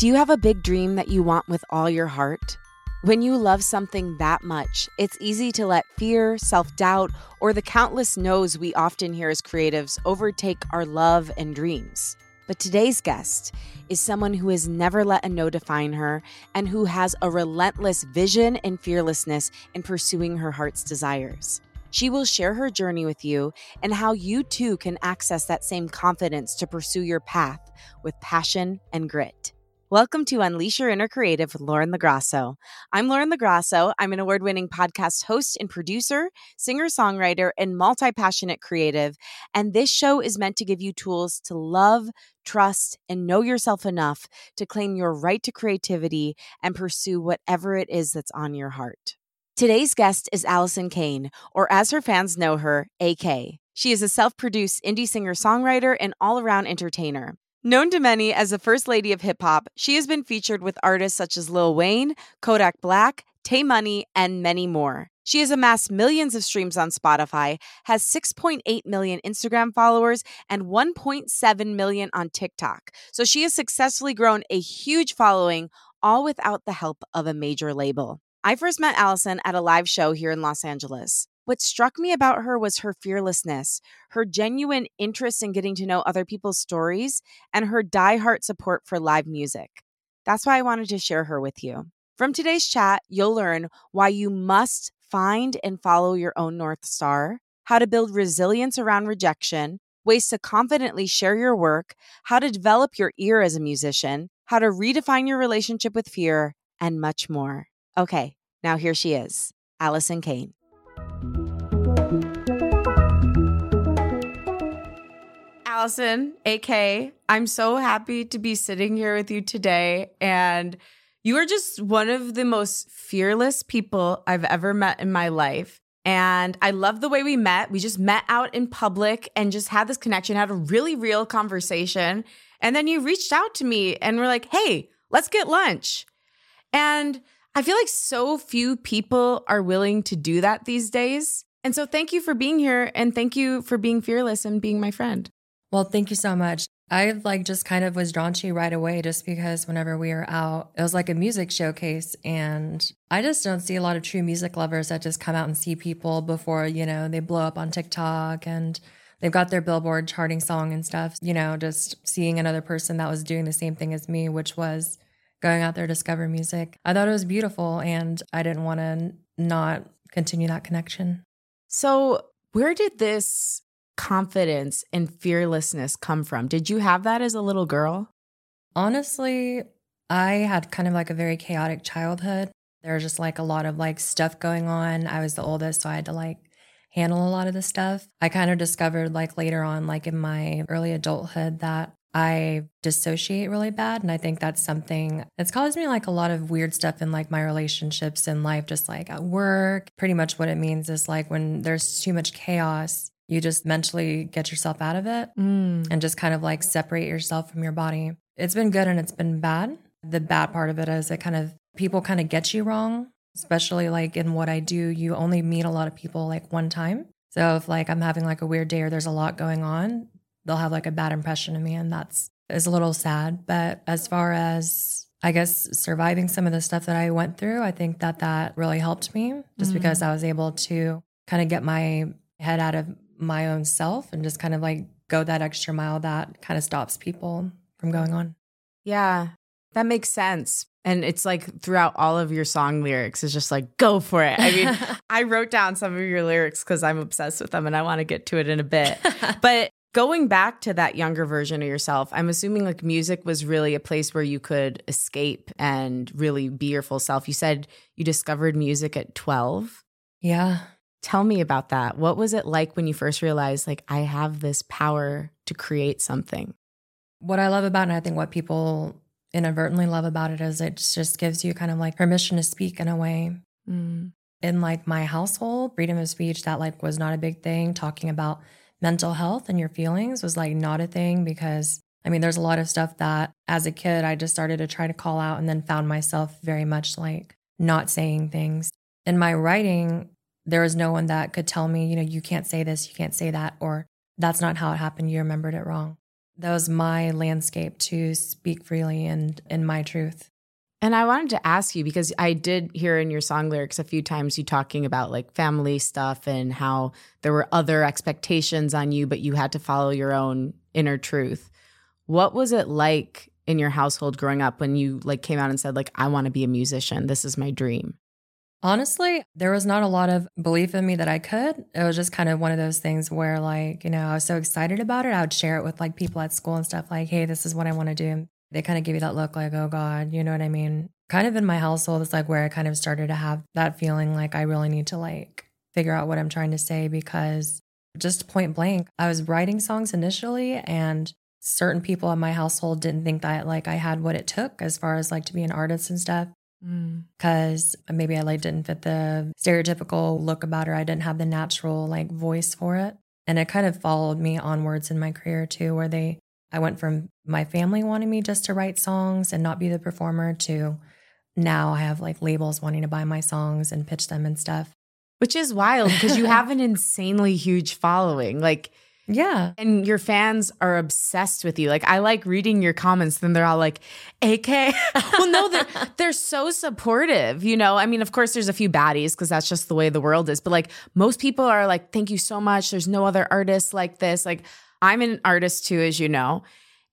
Do you have a big dream that you want with all your heart? When you love something that much, it's easy to let fear, self doubt, or the countless no's we often hear as creatives overtake our love and dreams. But today's guest is someone who has never let a no define her and who has a relentless vision and fearlessness in pursuing her heart's desires. She will share her journey with you and how you too can access that same confidence to pursue your path with passion and grit. Welcome to Unleash Your Inner Creative with Lauren LoGrasso. I'm Lauren LoGrasso. I'm an award winning podcast host and producer, singer songwriter, and multi passionate creative. And this show is meant to give you tools to love, trust, and know yourself enough to claim your right to creativity and pursue whatever it is that's on your heart. Today's guest is Allison Kane, or as her fans know her, AK. She is a self produced indie singer songwriter and all around entertainer. Known to many as the first lady of hip hop, she has been featured with artists such as Lil Wayne, Kodak Black, Tay Money, and many more. She has amassed millions of streams on Spotify, has 6.8 million Instagram followers, and 1.7 million on TikTok. So she has successfully grown a huge following, all without the help of a major label. I first met Allison at a live show here in Los Angeles. What struck me about her was her fearlessness, her genuine interest in getting to know other people's stories, and her die-hard support for live music. That's why I wanted to share her with you. From today's chat, you'll learn why you must find and follow your own North Star, how to build resilience around rejection, ways to confidently share your work, how to develop your ear as a musician, how to redefine your relationship with fear, and much more. Okay, now here she is, Allison Kane. Allison, AK, I'm so happy to be sitting here with you today. And you are just one of the most fearless people I've ever met in my life. And I love the way we met. We just met out in public and just had this connection, had a really real conversation. And then you reached out to me and were like, hey, let's get lunch. And I feel like so few people are willing to do that these days. And so thank you for being here and thank you for being fearless and being my friend. Well, thank you so much. I like just kind of was drawn to you right away just because whenever we were out, it was like a music showcase. And I just don't see a lot of true music lovers that just come out and see people before, you know, they blow up on TikTok and they've got their billboard charting song and stuff. You know, just seeing another person that was doing the same thing as me, which was going out there to discover music. I thought it was beautiful and I didn't want to not continue that connection. So, where did this confidence and fearlessness come from? Did you have that as a little girl? Honestly, I had kind of like a very chaotic childhood. There was just like a lot of like stuff going on. I was the oldest, so I had to like handle a lot of the stuff. I kind of discovered like later on, like in my early adulthood, that I dissociate really bad. And I think that's something that's caused me like a lot of weird stuff in like my relationships and life, just like at work. Pretty much what it means is like when there's too much chaos, you just mentally get yourself out of it mm. and just kind of like separate yourself from your body. It's been good and it's been bad. The bad part of it is it kind of people kind of get you wrong, especially like in what I do. You only meet a lot of people like one time. So if like I'm having like a weird day or there's a lot going on, they'll have like a bad impression of me and that's is a little sad. But as far as I guess surviving some of the stuff that I went through, I think that that really helped me just mm. because I was able to kind of get my head out of my own self and just kind of like go that extra mile that kind of stops people from going on. Yeah, that makes sense. And it's like throughout all of your song lyrics, it's just like, go for it. I mean, I wrote down some of your lyrics because I'm obsessed with them and I want to get to it in a bit. but going back to that younger version of yourself, I'm assuming like music was really a place where you could escape and really be your full self. You said you discovered music at 12. Yeah. Tell me about that. What was it like when you first realized, like, I have this power to create something? What I love about it, and I think what people inadvertently love about it, is it just gives you kind of like permission to speak in a way. Mm. In like my household, freedom of speech, that like was not a big thing. Talking about mental health and your feelings was like not a thing because I mean, there's a lot of stuff that as a kid, I just started to try to call out and then found myself very much like not saying things. In my writing, there was no one that could tell me, you know, you can't say this, you can't say that, or that's not how it happened. You remembered it wrong. that was my landscape to speak freely and in my truth. And I wanted to ask you because I did hear in your song lyrics a few times you talking about like family stuff and how there were other expectations on you, but you had to follow your own inner truth. What was it like in your household growing up when you like came out and said like I want to be a musician. This is my dream? Honestly, there was not a lot of belief in me that I could. It was just kind of one of those things where like, you know, I was so excited about it. I would share it with like people at school and stuff like, "Hey, this is what I want to do." They kind of give you that look like, "Oh god," you know what I mean? Kind of in my household it's like where I kind of started to have that feeling like I really need to like figure out what I'm trying to say because just point blank, I was writing songs initially and certain people in my household didn't think that like I had what it took as far as like to be an artist and stuff. Because mm. maybe I like didn't fit the stereotypical look about her. I didn't have the natural like voice for it. And it kind of followed me onwards in my career too, where they I went from my family wanting me just to write songs and not be the performer to now I have like labels wanting to buy my songs and pitch them and stuff. Which is wild because you have an insanely huge following. Like yeah. And your fans are obsessed with you. Like I like reading your comments, then they're all like, AK. well, no, they're they're so supportive, you know. I mean, of course there's a few baddies because that's just the way the world is. But like most people are like, thank you so much. There's no other artists like this. Like I'm an artist too, as you know.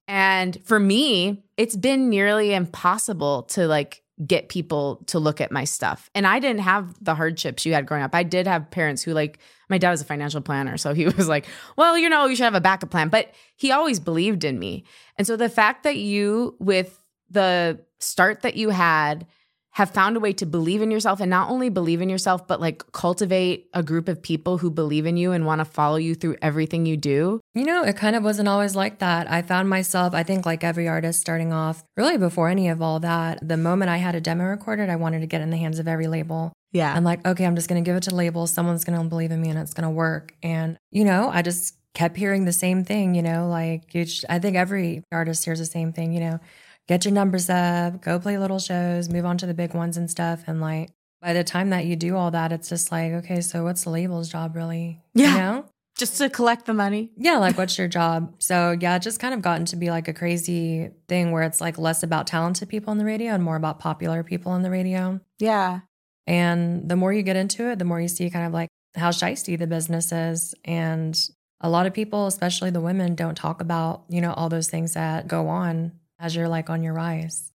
And for me, it's been nearly impossible to like get people to look at my stuff. And I didn't have the hardships you had growing up. I did have parents who like my dad was a financial planner, so he was like, "Well, you know, you should have a backup plan." But he always believed in me. And so the fact that you with the start that you had have found a way to believe in yourself and not only believe in yourself, but like cultivate a group of people who believe in you and want to follow you through everything you do. You know, it kind of wasn't always like that. I found myself, I think, like every artist starting off, really before any of all that, the moment I had a demo recorded, I wanted to get in the hands of every label. Yeah. I'm like, okay, I'm just going to give it to labels. Someone's going to believe in me and it's going to work. And, you know, I just kept hearing the same thing, you know, like I think every artist hears the same thing, you know get your numbers up, go play little shows, move on to the big ones and stuff. And like by the time that you do all that, it's just like, okay, so what's the label's job really? Yeah. You know? Just to collect the money. Yeah, like what's your job? So yeah, it just kind of gotten to be like a crazy thing where it's like less about talented people on the radio and more about popular people on the radio. Yeah. And the more you get into it, the more you see kind of like how shisty the business is. And a lot of people, especially the women, don't talk about, you know, all those things that go on as you're like on your rise?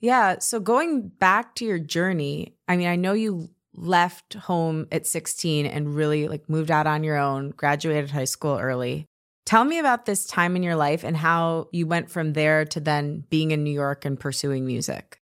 Yeah. So going back to your journey, I mean, I know you left home at 16 and really like moved out on your own, graduated high school early. Tell me about this time in your life and how you went from there to then being in New York and pursuing music.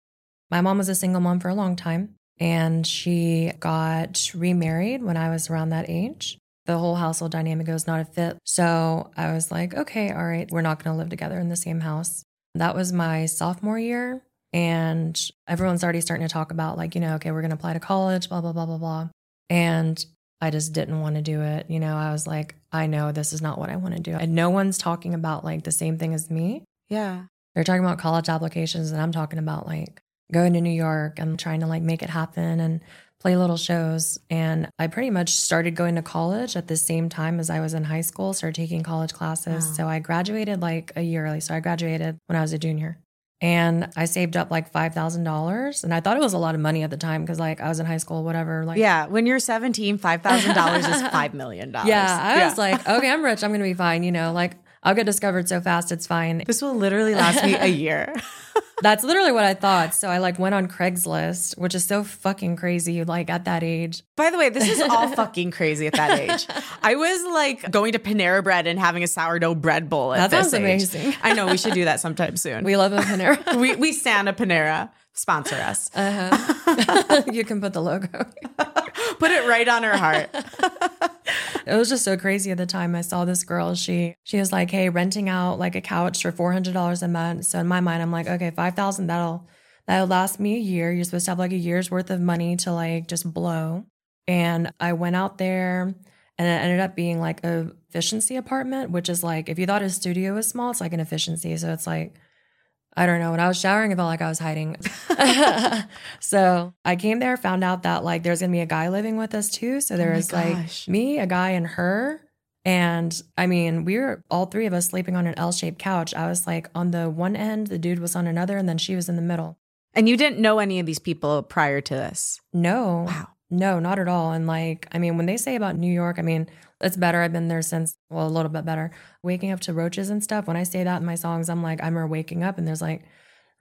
My mom was a single mom for a long time and she got remarried when I was around that age. The whole household dynamic was not a fit. So I was like, okay, all right, we're not going to live together in the same house. That was my sophomore year. And everyone's already starting to talk about, like, you know, okay, we're going to apply to college, blah, blah, blah, blah, blah. And I just didn't want to do it. You know, I was like, I know this is not what I want to do. And no one's talking about like the same thing as me. Yeah. They're talking about college applications, and I'm talking about like going to New York and trying to like make it happen and play little shows. And I pretty much started going to college at the same time as I was in high school, started taking college classes. Wow. So I graduated like a year early. So I graduated when I was a junior. And I saved up like $5,000. And I thought it was a lot of money at the time because, like, I was in high school, whatever. Like, yeah, when you're 17, $5,000 is $5 million. Yeah. I yeah. was like, okay, I'm rich. I'm going to be fine. You know, like, I'll get discovered so fast, it's fine. This will literally last me a year. That's literally what I thought. So I like went on Craigslist, which is so fucking crazy, like at that age. By the way, this is all fucking crazy at that age. I was like going to Panera Bread and having a sourdough bread bowl. At that sounds amazing. I know we should do that sometime soon. We love a Panera. we we stand a Panera. Sponsor us. Uh-huh. you can put the logo. put it right on her heart. it was just so crazy at the time. I saw this girl. She she was like, "Hey, renting out like a couch for four hundred dollars a month." So in my mind, I'm like, "Okay, five thousand. That'll that'll last me a year. You're supposed to have like a year's worth of money to like just blow." And I went out there, and it ended up being like a efficiency apartment, which is like if you thought a studio was small, it's like an efficiency. So it's like I don't know. When I was showering, I felt like I was hiding. so I came there, found out that like there's gonna be a guy living with us too. So oh there oh was like me, a guy, and her. And I mean, we were all three of us sleeping on an L shaped couch. I was like on the one end, the dude was on another, and then she was in the middle. And you didn't know any of these people prior to this? No. Wow. No, not at all. And like, I mean, when they say about New York, I mean, it's better. I've been there since, well, a little bit better. Waking up to roaches and stuff. When I say that in my songs, I'm like, I'm waking up and there's like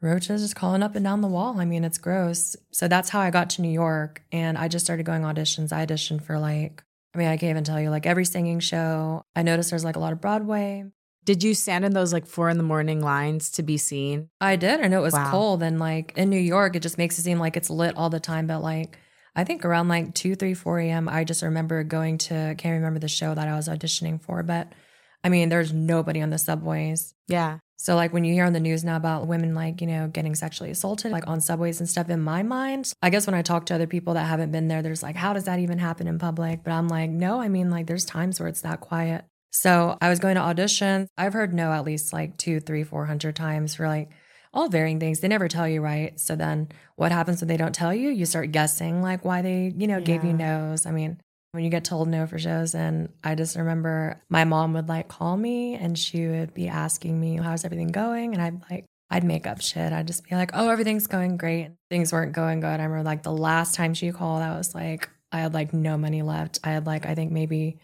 roaches just crawling up and down the wall. I mean, it's gross. So that's how I got to New York. And I just started going auditions. I auditioned for like, I mean, I can't even tell you, like every singing show. I noticed there's like a lot of Broadway. Did you stand in those like four in the morning lines to be seen? I did. I know it was Wow. cold. And like in New York, it just makes it seem like it's lit all the time. But like, I think around like 2, 3, 4 a.m., I just remember going to, can't remember the show that I was auditioning for. But I mean, there's nobody on the subways. Yeah. So like when you hear on the news now about women like, you know, getting sexually assaulted like on subways and stuff in my mind, I guess when I talk to other people that haven't been there, there's like, how does that even happen in public? But I'm like, no, I mean like there's times where it's that quiet. So I was going to auditions. I've heard no at least like two, three, four hundred times for like all varying things. They never tell you right. So then what happens when they don't tell you? You start guessing like why they, you know, gave you no's. I mean, when you get told no for shows and I just remember my mom would like call me and she would be asking me how's everything going and I'd like I'd make up shit. I'd just be like, "Oh, everything's going great." Things weren't going good. I remember like the last time she called, I was like I had like no money left. I had like I think maybe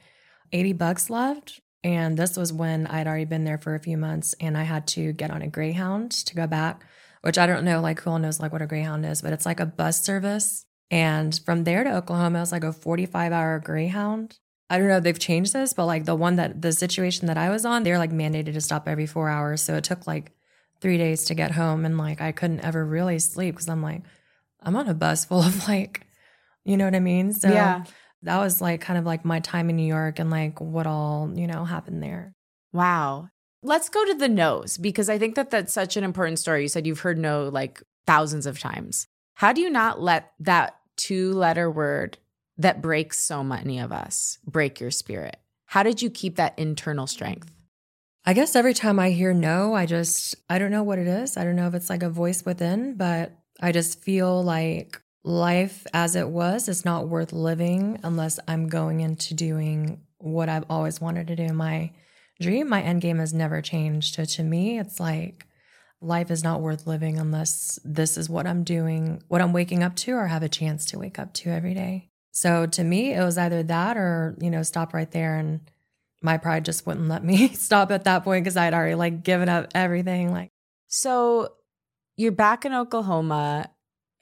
80 bucks left. And this was when I'd already been there for a few months and I had to get on a Greyhound to go back, which I don't know like who all knows like what a Greyhound is, but it's like a bus service. And from there to Oklahoma, it was like a 45 hour Greyhound. I don't know if they've changed this, but like the one that the situation that I was on, they're like mandated to stop every four hours. So it took like three days to get home. And like I couldn't ever really sleep because I'm like, I'm on a bus full of like, you know what I mean? So yeah. That was like kind of like my time in New York and like what all, you know, happened there. Wow. Let's go to the no's because I think that that's such an important story. You said you've heard no like thousands of times. How do you not let that two letter word that breaks so many of us break your spirit? How did you keep that internal strength? I guess every time I hear no, I just, I don't know what it is. I don't know if it's like a voice within, but I just feel like life as it was is not worth living unless I'm going into doing what I've always wanted to do. My dream, my end game has never changed. So to me, it's like life is not worth living unless this is what I'm doing, what I'm waking up to, or have a chance to wake up to every day. So to me, it was either that or, you know, stop right there. And my pride just wouldn't let me stop at that point because I'd already like given up everything. Like, So you're back in Oklahoma.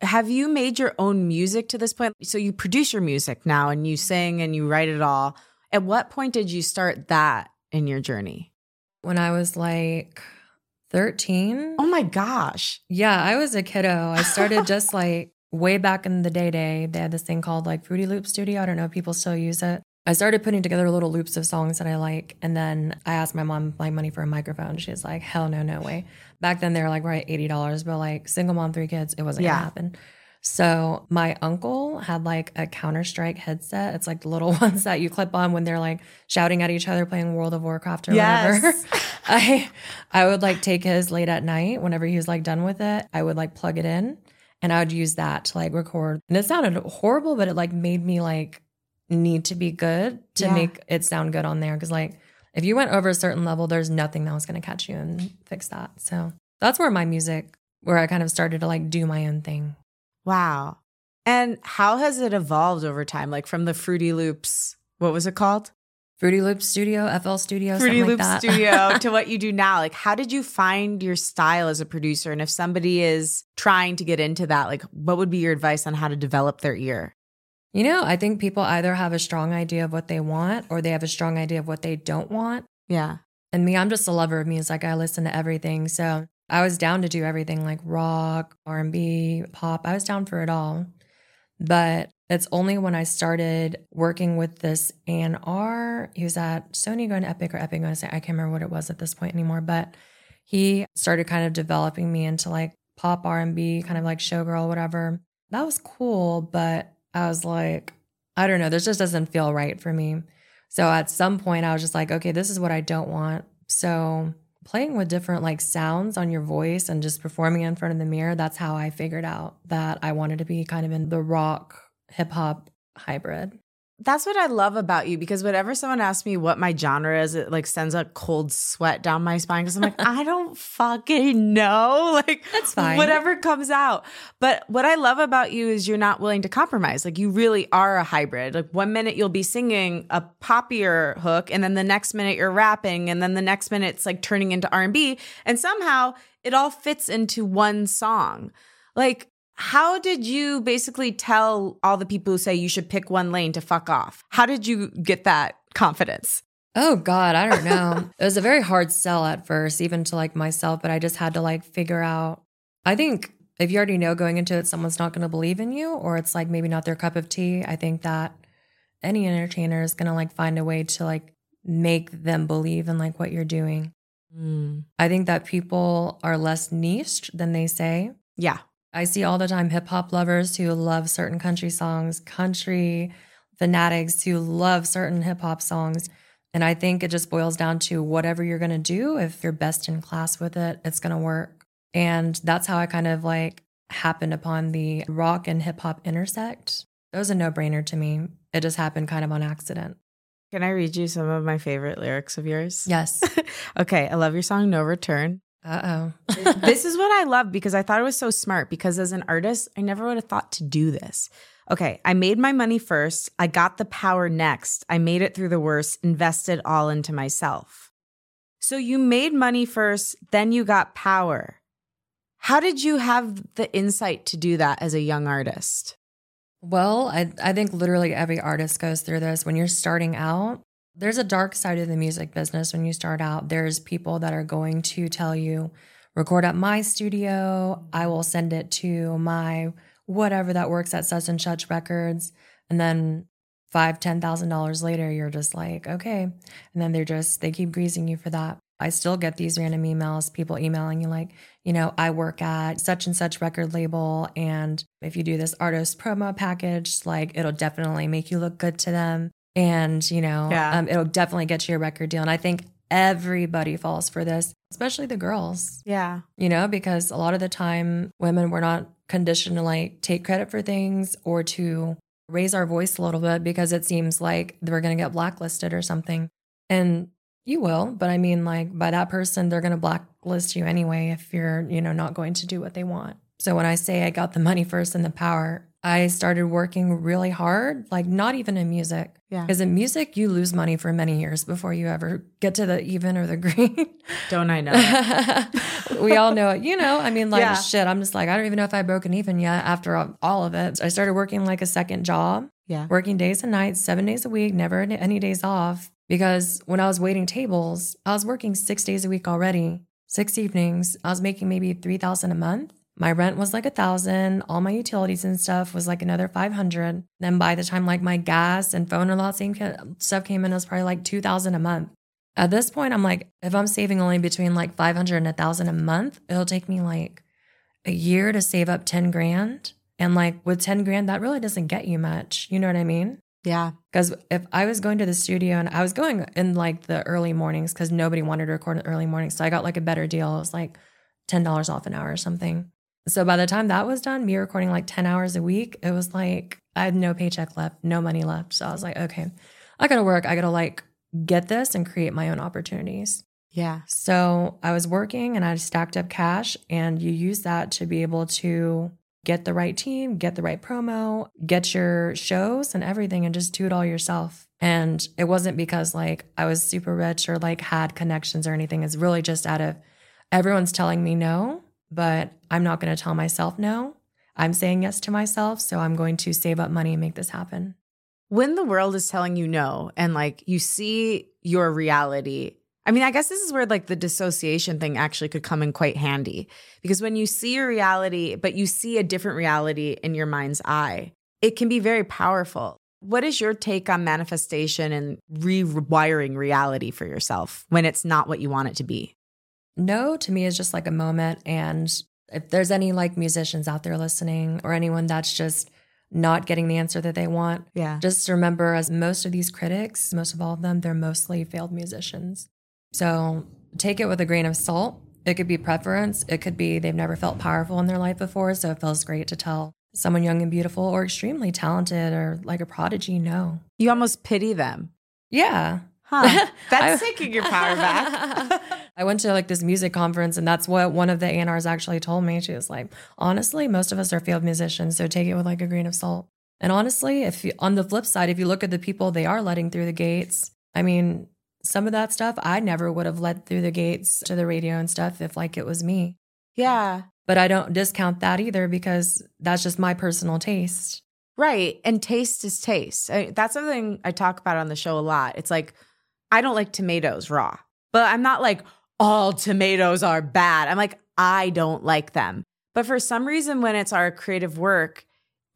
Have you made your own music to this point? So you produce your music now and you sing and you write it all. At what point did you start that in your journey? when I was like 13, Oh my gosh. yeah, I was a kiddo. I started just like way back in the day day. They had this thing called like Fruity Loop Studio. I don't know if people still use it. I started putting together little loops of songs that I like. And then I asked my mom like money for a microphone. She was like, hell no, no way. Back then they were like, right, $80, but like single mom, three kids, it wasn't Yeah. gonna happen. So my uncle had like a Counter Strike headset. It's like the little ones that you clip on when they're like shouting at each other playing World of Warcraft or whatever. I I would like take his late at night whenever he was like done with it. I would like plug it in and I would use that to like record. And it sounded horrible, but it like made me like need to be good to Yeah. make it sound good on there. Cause like if you went over a certain level, there's nothing that was gonna catch you and fix that. So that's where my music, where I kind of started to like do my own thing. Wow. And how has it evolved over time? Like from the Fruity Loops, what was it called? Fruity Loops Studio, FL Studio, Fruity Loops like that. Studio to what you do now. Like, how did you find your style as a producer? And if somebody is trying to get into that, like, what would be your advice on how to develop their ear? You know, I think people either have a strong idea of what they want or they have a strong idea of what they don't want. Yeah. And me, I'm just a lover of music. I listen to everything. So I was down to do everything like rock, R&B, pop. I was down for it all. But it's only when I started working with this A&R, he was at Sony going to Epic or Epic going to say, I can't remember what it was at this point anymore, but he started kind of developing me into like pop R&B, kind of like showgirl, whatever. That was cool, but I was like, I don't know, this just doesn't feel right for me. So at some point, I was just like, okay, this is what I don't want. So playing with different like sounds on your voice and just performing in front of the mirror, that's how I figured out that I wanted to be kind of in the rock hip hop hybrid. That's what I love about you because whenever someone asks me what my genre is, it like sends a cold sweat down my spine because I'm like, I don't fucking know. Like, That's fine. Whatever comes out. But what I love about you is you're not willing to compromise. Like, you really are a hybrid. Like, one minute you'll be singing a poppier hook, and then the next minute you're rapping, and then the next minute it's like turning into R&B, and somehow it all fits into one song. Like, how did you basically tell all the people who say you should pick one lane to fuck off? How did you get that confidence? Oh God, I don't know. it was a very hard sell at first, even to like myself, but I just had to like figure out. I think if you already know going into it, someone's not going to believe in you, or it's like maybe not their cup of tea. I think that any entertainer is going to like find a way to like make them believe in like what you're doing. Mm. I think that people are less niched than they say. Yeah. I see all the time hip hop lovers who love certain country songs, country fanatics who love certain hip hop songs. And I think it just boils down to whatever you're going to do. If you're best in class with it, it's going to work. And that's how I kind of like happened upon the rock and hip hop intersect. It was a no brainer to me. It just happened kind of on accident. Can I read you some of my favorite lyrics of yours? Yes. okay. I love your song, No Return. Uh oh. this is what I love because I thought it was so smart. Because as an artist, I never would have thought to do this. Okay, I made my money first. I got the power next. I made it through the worst, invested all into myself. So you made money first, then you got power. How did you have the insight to do that as a young artist? Well, I, I think literally every artist goes through this. When you're starting out, there's a dark side of the music business when you start out. There's people that are going to tell you, record at my studio. I will send it to my whatever that works at such and such records. And then five, ten thousand dollars later, you're just like, okay. And then they're just they keep greasing you for that. I still get these random emails, people emailing you like, you know, I work at such and such record label. And if you do this artist promo package, like it'll definitely make you look good to them. And, you know, Yeah. um, it'll definitely get you a record deal. And I think everybody falls for this, especially the girls, Yeah. you know, because a lot of the time women were not conditioned to like take credit for things or to raise our voice a little bit because it seems like we're going to get blacklisted or something. And you will, but I mean, like by that person, they're going to blacklist you anyway if you're, you know, not going to do what they want. So when I say I got the money first and the power, I started working really hard, like not even in music. Yeah. Because in music, you lose money for many years before you ever get to the even or the green. Don't I know? we all know it. You know, I mean, like, Yeah. shit, I'm just like, I don't even know if I broke an even yet after all- of it. I started working like a second job, yeah. working days and nights, seven days a week, never any- any days off. Because when I was waiting tables, I was working six days a week already, six evenings. I was making maybe 3000 a month. My rent was like a thousand. All my utilities and stuff was like another 500. Then by the time like my gas and phone and all that same stuff came in, it was probably like 2000 a month. At this point, I'm like, if I'm saving only between like 500 and a thousand a month, it'll take me like a year to save up 10 grand. And like with 10 grand, that really doesn't get you much. You know what I mean? Yeah. Because if I was going to the studio and I was going in like the early mornings because nobody wanted to record in the early mornings. So I got like a better deal. It was like $10 off an hour or something. So by the time that was done, me recording like 10 hours a week, it was like I had no paycheck left, no money left. So I was like, okay, I gotta work. I gotta like get this and create my own opportunities. Yeah. So I was working and I stacked up cash, and you use that to be able to get the right team, get the right promo, get your shows and everything, and just do it all yourself. And it wasn't because like I was super rich or like had connections or anything. It's really just out of everyone's telling me no, but I'm not going to tell myself no. I'm saying yes to myself. So I'm going to save up money and make this happen. when the world is telling you no and like you see your reality i mean i guess this is where like the dissociation thing actually could come in quite handy because when you see your reality but you see a different reality in your mind's eye it can be very powerful what is your take on manifestation and rewiring reality for yourself when it's not what you want it to be No to me is just like a moment. And if there's any like musicians out there listening or anyone that's just not getting the answer that they want, yeah just remember as most of these critics, most of all of them, they're mostly failed musicians. So take it with a grain of salt. It could be preference, it could be they've never felt powerful in their life before. So it feels great to tell someone young and beautiful or extremely talented or like a prodigy. No. You almost pity them. Yeah. Huh. That's taking your power back. I went to like this music conference, and that's what one of the A&Rs actually told me. She was like, honestly, most of us are field musicians, so take it with like a grain of salt. And honestly, if you, on the flip side, if you look at the people they are letting through the gates, I mean, some of that stuff I never would have let through the gates to the radio and stuff if like it was me. Yeah. But I don't discount that either because that's just my personal taste. Right. And taste is taste. I, that's something I talk about on the show a lot. It's like, I don't like tomatoes raw, but I'm not like, all tomatoes are bad. I'm like, I don't like them. But for some reason, when it's our creative work,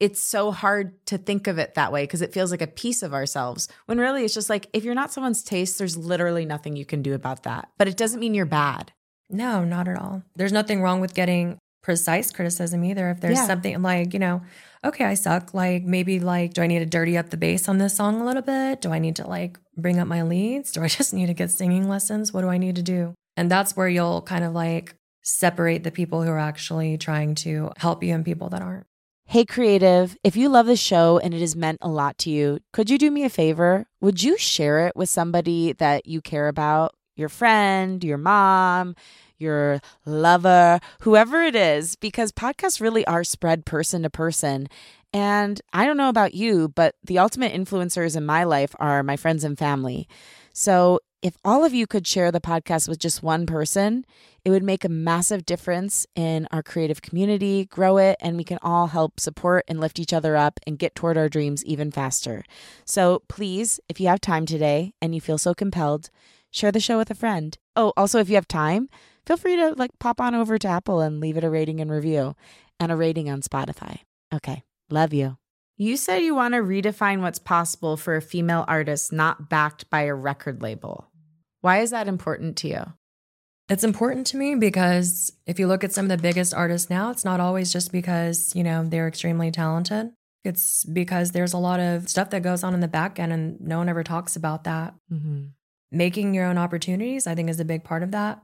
it's so hard to think of it that way because it feels like a piece of ourselves. When really it's just like, if you're not someone's taste, there's literally nothing you can do about that. But it doesn't mean you're bad. No, not at all. There's nothing wrong with getting precise criticism either. If there's Yeah. something like, you know, okay, I suck. Like maybe like, do I need to dirty up the bass on this song a little bit? Do I need to like bring up my leads? Do I just need to get singing lessons? What do I need to do? And that's where you'll kind of like separate the people who are actually trying to help you and people that aren't. Hey, creative, if you love the show and it has meant a lot to you, could you do me a favor? Would you share it with somebody that you care about? Your friend, your mom, your lover, whoever it is, because podcasts really are spread person to person. And I don't know about you, but the ultimate influencers in my life are my friends and family. So if all of you could share the podcast with just one person, it would make a massive difference in our creative community, grow it, and we can all help support and lift each other up and get toward our dreams even faster. So please, if you have time today and you feel so compelled, share the show with a friend. Oh, also, if you have time, feel free to like pop on over to Apple and leave it a rating and review and a rating on Spotify. Okay, love you. You said you want to redefine what's possible for a female artist not backed by a record label. Why is that important to you? It's important to me because if you look at some of the biggest artists now, it's not always just because, you know, they're extremely talented. It's because there's a lot of stuff that goes on in the back end and no one ever talks about that. Mm-hmm. Making your own opportunities, I think, is a big part of that.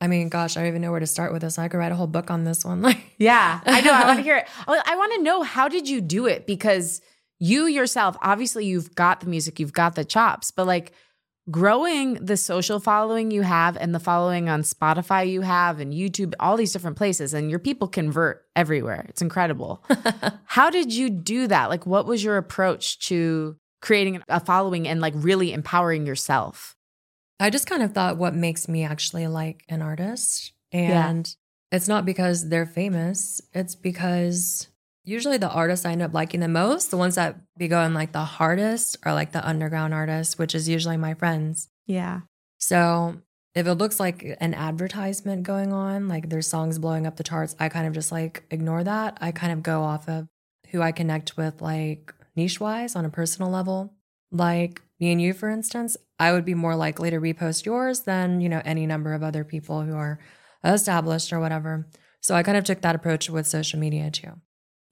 I mean, gosh, I don't even know where to start with this. I could write a whole book on this one. Like, Yeah, I know. I want to hear it. Oh, I I want to know how did you do it? Because you yourself, obviously, you've got the music, you've got the chops, but like growing the social following you have and the following on Spotify you have and YouTube, all these different places, and your people convert everywhere. It's incredible. how did you do that? Like, what was your approach to creating a following and like really empowering yourself? I just kind of thought what makes me actually like an artist. Yeah. And it's not because they're famous, it's because usually the artists I end up liking the most, the ones that be going like the hardest are like the underground artists, which is usually my friends. Yeah. So if it looks like an advertisement going on, like there's songs blowing up the charts, I kind of just like ignore that. I kind of go off of who I connect with, like niche wise on a personal level. Like me and you, for instance, I would be more likely to repost yours than, you know, any number of other people who are established or whatever. So I kind of took that approach with social media too.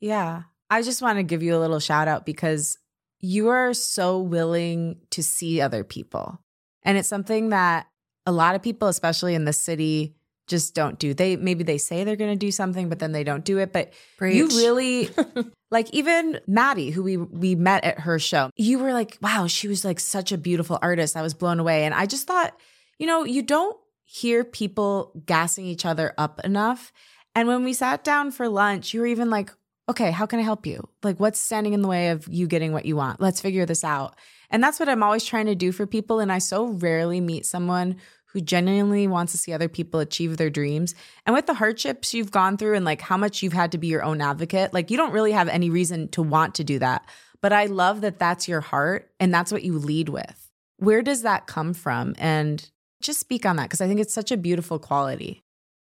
Yeah. I just want to give you a little shout out because you are so willing to see other people. And it's something that a lot of people, especially in the city, just don't do. They maybe they say they're going to do something, but then they don't do it. But you really like even Maddie, who we we met at her show. You were like, wow, she was like such a beautiful artist. I was blown away, and I just thought, you know, you don't hear people gassing each other up enough. And when we sat down for lunch, you were even like, okay, how can I help you? Like, what's standing in the way of you getting what you want? Let's figure this out. And that's what I'm always trying to do for people. And I so rarely meet someone who genuinely wants to see other people achieve their dreams. And with the hardships you've gone through and like how much you've had to be your own advocate, like you don't really have any reason to want to do that. But I love that that's your heart and that's what you lead with. Where does that come from? And just speak on that because I think it's such a beautiful quality.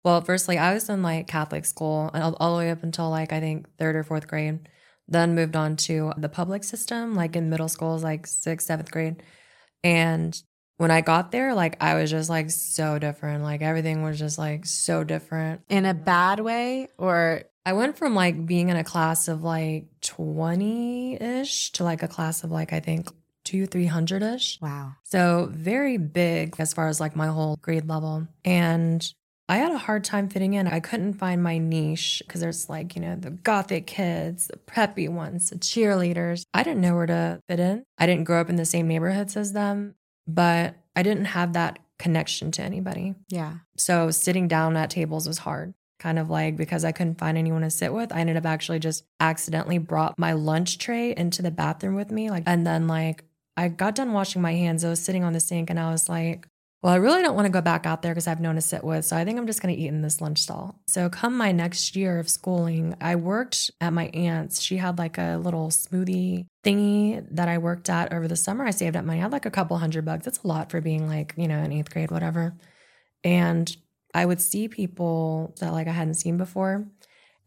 Well, firstly, I was in like Catholic school all, all the way up until like I think third or fourth grade. Then moved on to the public system, like in middle schools, like sixth, seventh grade. And when I got there, like I was just like so different. Like everything was just like so different. In a bad way or I went from like being in a class of like 20 ish to like a class of like, I think two, 300 ish. wow. So very big as far as like my whole grade level. And I had a hard time fitting in. I couldn't find my niche because there's like, you know, the gothic kids, the preppy ones, the cheerleaders. I didn't know where to fit in. I didn't grow up in the same neighborhoods as them, but I didn't have that connection to anybody. Yeah. So sitting down at tables was hard. Kind of like because I couldn't find anyone to sit with, I ended up actually just accidentally brought my lunch tray into the bathroom with me. Like, and then like I got done washing my hands. I was sitting on the sink and I was like, well, I really don't want to go back out there because I have no one to sit with. So I think I'm just going to eat in this lunch stall. So, come my next year of schooling, I worked at my aunt's. She had like a little smoothie thingy that I worked at over the summer. I saved up money. I had like a couple hundred bucks. That's a lot for being like, you know, in eighth grade, whatever. And I would see people that like I hadn't seen before.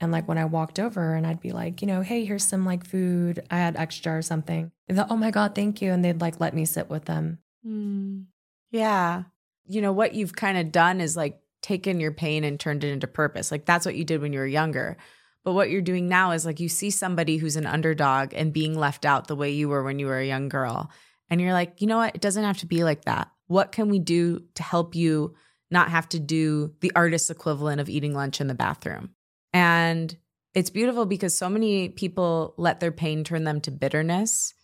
And like when I walked over and I'd be like, you know, hey, here's some like food. I had extra or something. They'd, oh my God, thank you. And they'd like let me sit with them. Mm. Yeah. You know, what you've kind of done is like taken your pain and turned it into purpose. Like that's what you did when you were younger. But what you're doing now is like you see somebody who's an underdog and being left out the way you were when you were a young girl. And you're like, you know what? It doesn't have to be like that. What can we do to help you not have to do the artist's equivalent of eating lunch in the bathroom? And it's beautiful because so many people let their pain turn them to bitterness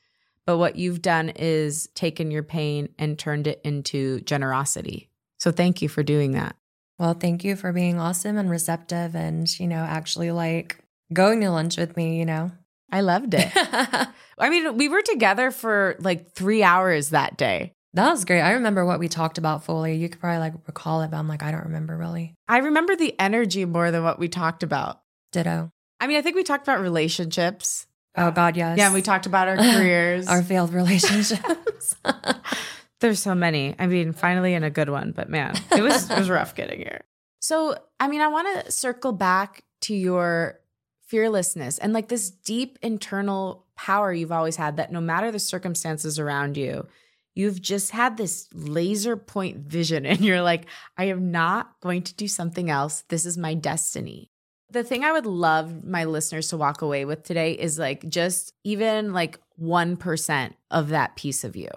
but what you've done is taken your pain and turned it into generosity. So thank you for doing that. Well, thank you for being awesome and receptive and, you know, actually like going to lunch with me, you know. I loved it. I mean, we were together for like three hours that day. That was great. I remember what we talked about fully. You could probably like recall it, but I'm like, I don't remember really. I remember the energy more than what we talked about. Ditto. I mean, I think we talked about relationships. Oh God, yes. Yeah, we talked about our careers, our failed relationships. There's so many. I mean, finally in a good one, but man, it was it was rough getting here. So, I mean, I want to circle back to your fearlessness and like this deep internal power you've always had that no matter the circumstances around you, you've just had this laser point vision and you're like, I am not going to do something else. This is my destiny the thing I would love my listeners to walk away with today is like just even like 1% of that piece of you.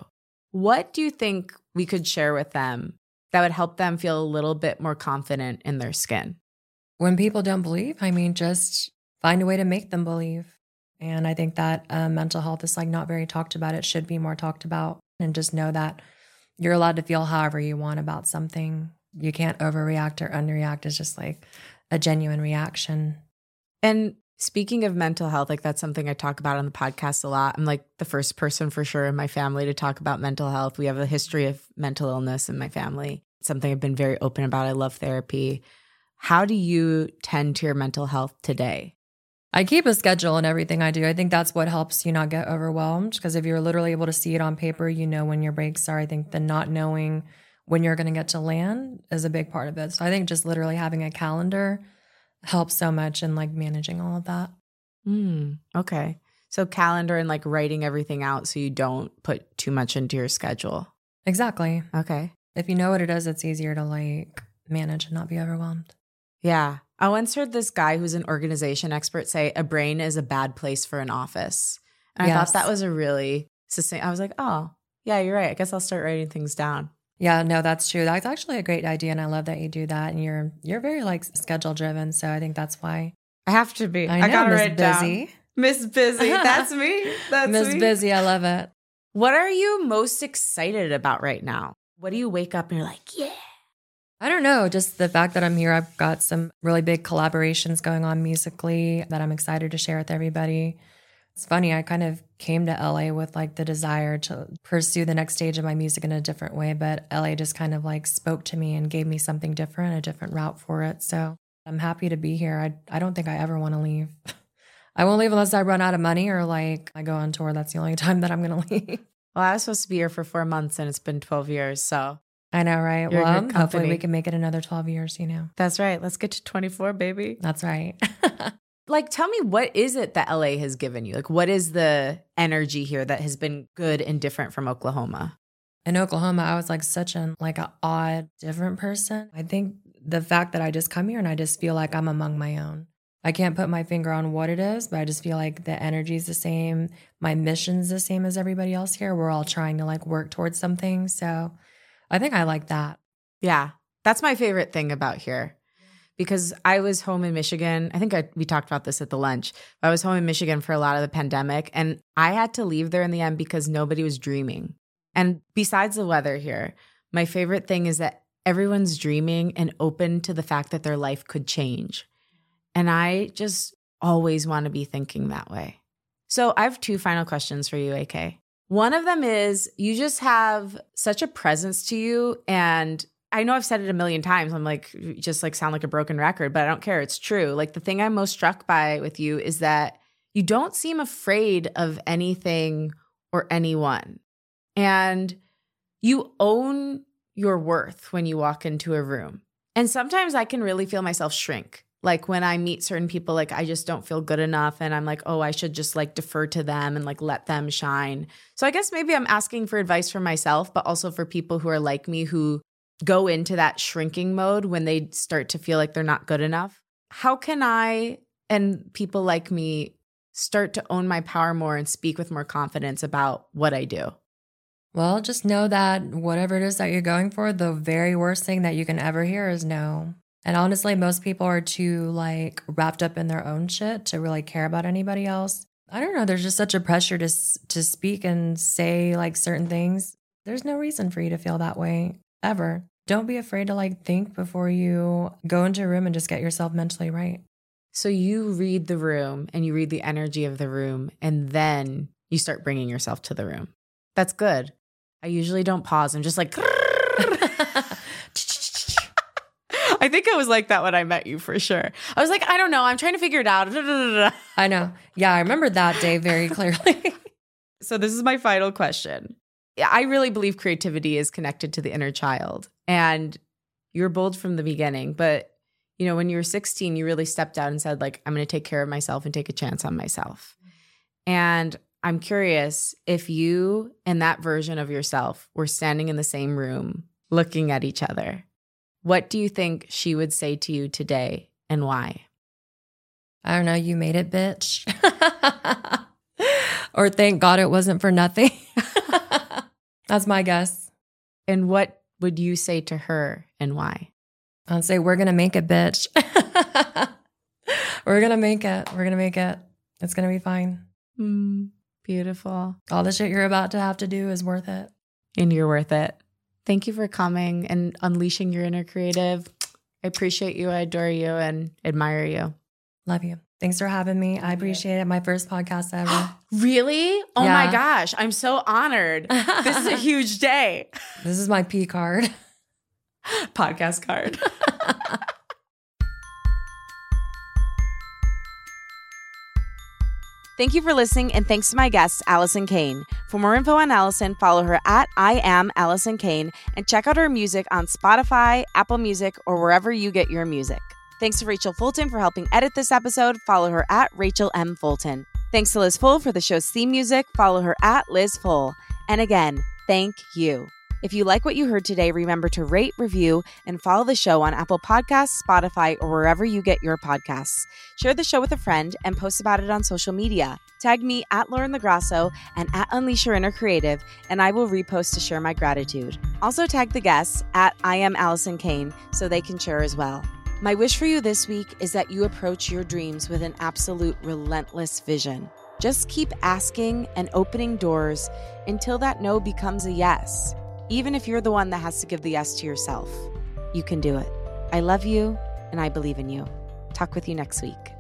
What do you think we could share with them that would help them feel a little bit more confident in their skin? When people don't believe, I mean, just find a way to make them believe. And I think that uh, mental health is like not very talked about. It should be more talked about. And just know that you're allowed to feel however you want about something. You can't overreact or underreact. It's just like a genuine reaction. And speaking of mental health, like that's something I talk about on the podcast a lot. I'm like the first person for sure in my family to talk about mental health. We have a history of mental illness in my family. It's something I've been very open about. I love therapy. How do you tend to your mental health today? I keep a schedule in everything I do. I think that's what helps you not get overwhelmed because if you're literally able to see it on paper, you know when your breaks are. I think the not knowing when you're going to get to land is a big part of it. So I think just literally having a calendar helps so much in like managing all of that. Mm, okay. So calendar and like writing everything out so you don't put too much into your schedule. Exactly. Okay. If you know what it is, it's easier to like manage and not be overwhelmed. Yeah. I once heard this guy who's an organization expert say a brain is a bad place for an office. And yes. I thought that was a really succinct. I was like, oh, yeah, you're right. I guess I'll start writing things down. Yeah, no, that's true. That's actually a great idea, and I love that you do that. And you're you're very like schedule driven, so I think that's why I have to be. I, know, I got Miss Busy. Miss Busy. That's me. That's Miss Busy. I love it. What are you most excited about right now? What do you wake up and you're like, yeah? I don't know. Just the fact that I'm here, I've got some really big collaborations going on musically that I'm excited to share with everybody. It's funny, I kind of came to LA with like the desire to pursue the next stage of my music in a different way, but LA just kind of like spoke to me and gave me something different, a different route for it. So I'm happy to be here. I, I don't think I ever want to leave. I won't leave unless I run out of money or like I go on tour. That's the only time that I'm going to leave. Well, I was supposed to be here for four months and it's been 12 years. So I know, right? You're well, hopefully we can make it another 12 years, you know. That's right. Let's get to 24, baby. That's right. Like tell me what is it that LA has given you? Like what is the energy here that has been good and different from Oklahoma? In Oklahoma, I was like such an like an odd different person. I think the fact that I just come here and I just feel like I'm among my own. I can't put my finger on what it is, but I just feel like the energy is the same. My mission's the same as everybody else here. We're all trying to like work towards something. So I think I like that. Yeah. That's my favorite thing about here because I was home in Michigan. I think I, we talked about this at the lunch. I was home in Michigan for a lot of the pandemic, and I had to leave there in the end because nobody was dreaming. And besides the weather here, my favorite thing is that everyone's dreaming and open to the fact that their life could change. And I just always want to be thinking that way. So I have two final questions for you, AK. One of them is you just have such a presence to you and I know I've said it a million times. I'm like, just like sound like a broken record, but I don't care. It's true. Like the thing I'm most struck by with you is that you don't seem afraid of anything or anyone. And you own your worth when you walk into a room. And sometimes I can really feel myself shrink. Like when I meet certain people, like I just don't feel good enough. And I'm like, oh, I should just like defer to them and like let them shine. So I guess maybe I'm asking for advice for myself, but also for people who are like me who go into that shrinking mode when they start to feel like they're not good enough. How can I and people like me start to own my power more and speak with more confidence about what I do? Well, just know that whatever it is that you're going for, the very worst thing that you can ever hear is no. And honestly, most people are too like wrapped up in their own shit to really care about anybody else. I don't know, there's just such a pressure to to speak and say like certain things. There's no reason for you to feel that way ever. Don't be afraid to like think before you go into a room and just get yourself mentally right. So you read the room and you read the energy of the room and then you start bringing yourself to the room. That's good. I usually don't pause. I'm just like I think I was like that when I met you for sure. I was like, I don't know. I'm trying to figure it out. I know. Yeah, I remember that day very clearly. so, this is my final question. I really believe creativity is connected to the inner child. And you're bold from the beginning, but you know, when you were 16, you really stepped out and said like I'm going to take care of myself and take a chance on myself. And I'm curious if you and that version of yourself were standing in the same room looking at each other. What do you think she would say to you today and why? I don't know, you made it, bitch. or thank God it wasn't for nothing. That's my guess. And what would you say to her and why? I'd say, We're going to make it, bitch. We're going to make it. We're going to make it. It's going to be fine. Mm, beautiful. All the shit you're about to have to do is worth it. And you're worth it. Thank you for coming and unleashing your inner creative. I appreciate you. I adore you and admire you. Love you. Thanks for having me. I appreciate it. My first podcast ever. really? Oh yeah. my gosh. I'm so honored. this is a huge day. This is my P card. Podcast card. Thank you for listening, and thanks to my guest, Allison Kane. For more info on Allison, follow her at I am Allison Kane and check out her music on Spotify, Apple Music, or wherever you get your music. Thanks to Rachel Fulton for helping edit this episode. Follow her at Rachel M. Fulton. Thanks to Liz Full for the show's theme music. Follow her at Liz Full. And again, thank you. If you like what you heard today, remember to rate, review, and follow the show on Apple Podcasts, Spotify, or wherever you get your podcasts. Share the show with a friend and post about it on social media. Tag me at Lauren LoGrasso and at Unleash Your Inner Creative, and I will repost to share my gratitude. Also tag the guests at I am Allison Kane so they can share as well. My wish for you this week is that you approach your dreams with an absolute relentless vision. Just keep asking and opening doors until that no becomes a yes even if you're the one that has to give the yes to yourself. You can do it. I love you and I believe in you. Talk with you next week.